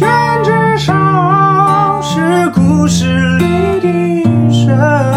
宣纸上是故事里的神。